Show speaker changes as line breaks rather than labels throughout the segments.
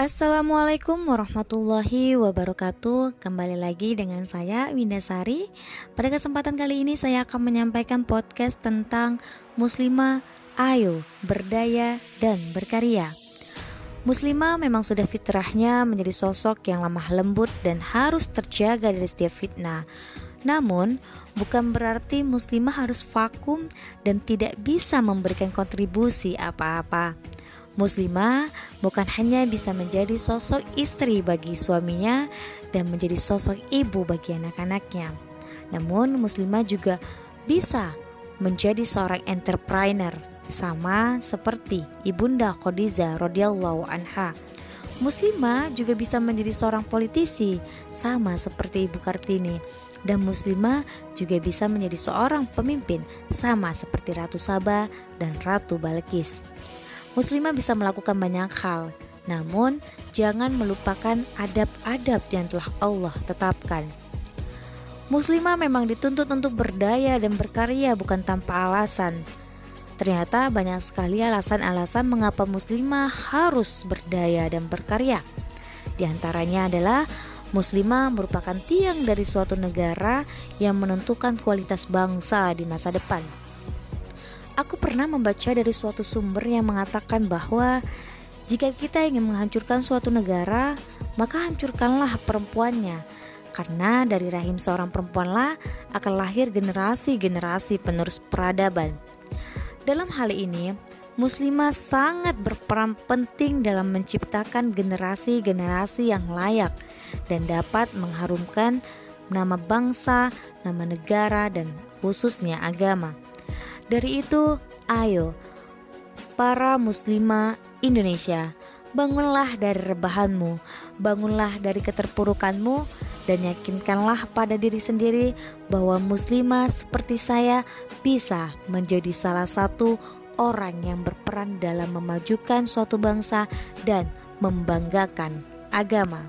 Assalamualaikum warahmatullahi wabarakatuh. Kembali lagi dengan saya Winda Sari. Pada kesempatan kali ini saya akan menyampaikan podcast tentang Muslimah Ayo Berdaya dan Berkarya. Muslimah memang sudah fitrahnya menjadi sosok yang lemah lembut dan harus terjaga dari setiap fitnah. Namun, bukan berarti muslimah harus vakum dan tidak bisa memberikan kontribusi apa-apa. Muslimah bukan hanya bisa menjadi sosok istri bagi suaminya dan menjadi sosok ibu bagi anak-anaknya. Namun muslimah juga bisa menjadi seorang entrepreneur sama seperti Ibunda Khadijah radhiyallahu anha. Muslimah juga bisa menjadi seorang politisi sama seperti Ibu Kartini dan muslimah juga bisa menjadi seorang pemimpin sama seperti Ratu Saba dan Ratu Balkis. Muslimah bisa melakukan banyak hal, namun jangan melupakan adab-adab yang telah Allah tetapkan. Muslimah memang dituntut untuk berdaya dan berkarya bukan tanpa alasan. Ternyata banyak sekali alasan-alasan mengapa muslimah harus berdaya dan berkarya. Di antaranya adalah muslimah merupakan tiang dari suatu negara yang menentukan kualitas bangsa di masa depan. Aku pernah membaca dari suatu sumber yang mengatakan bahwa jika kita ingin menghancurkan suatu negara, maka hancurkanlah perempuannya. Karena dari rahim seorang perempuanlah akan lahir generasi-generasi penerus peradaban. Dalam hal ini, muslimah sangat berperan penting dalam menciptakan generasi-generasi yang layak dan dapat mengharumkan nama bangsa, nama negara, dan khususnya agama. Dari itu, ayo para muslimah Indonesia, bangunlah dari rebahanmu, bangunlah dari keterpurukanmu dan yakinkanlah pada diri sendiri bahwa muslimah seperti saya bisa menjadi salah satu orang yang berperan dalam memajukan suatu bangsa dan membanggakan agama.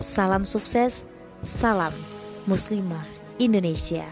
Salam sukses, salam muslimah Indonesia.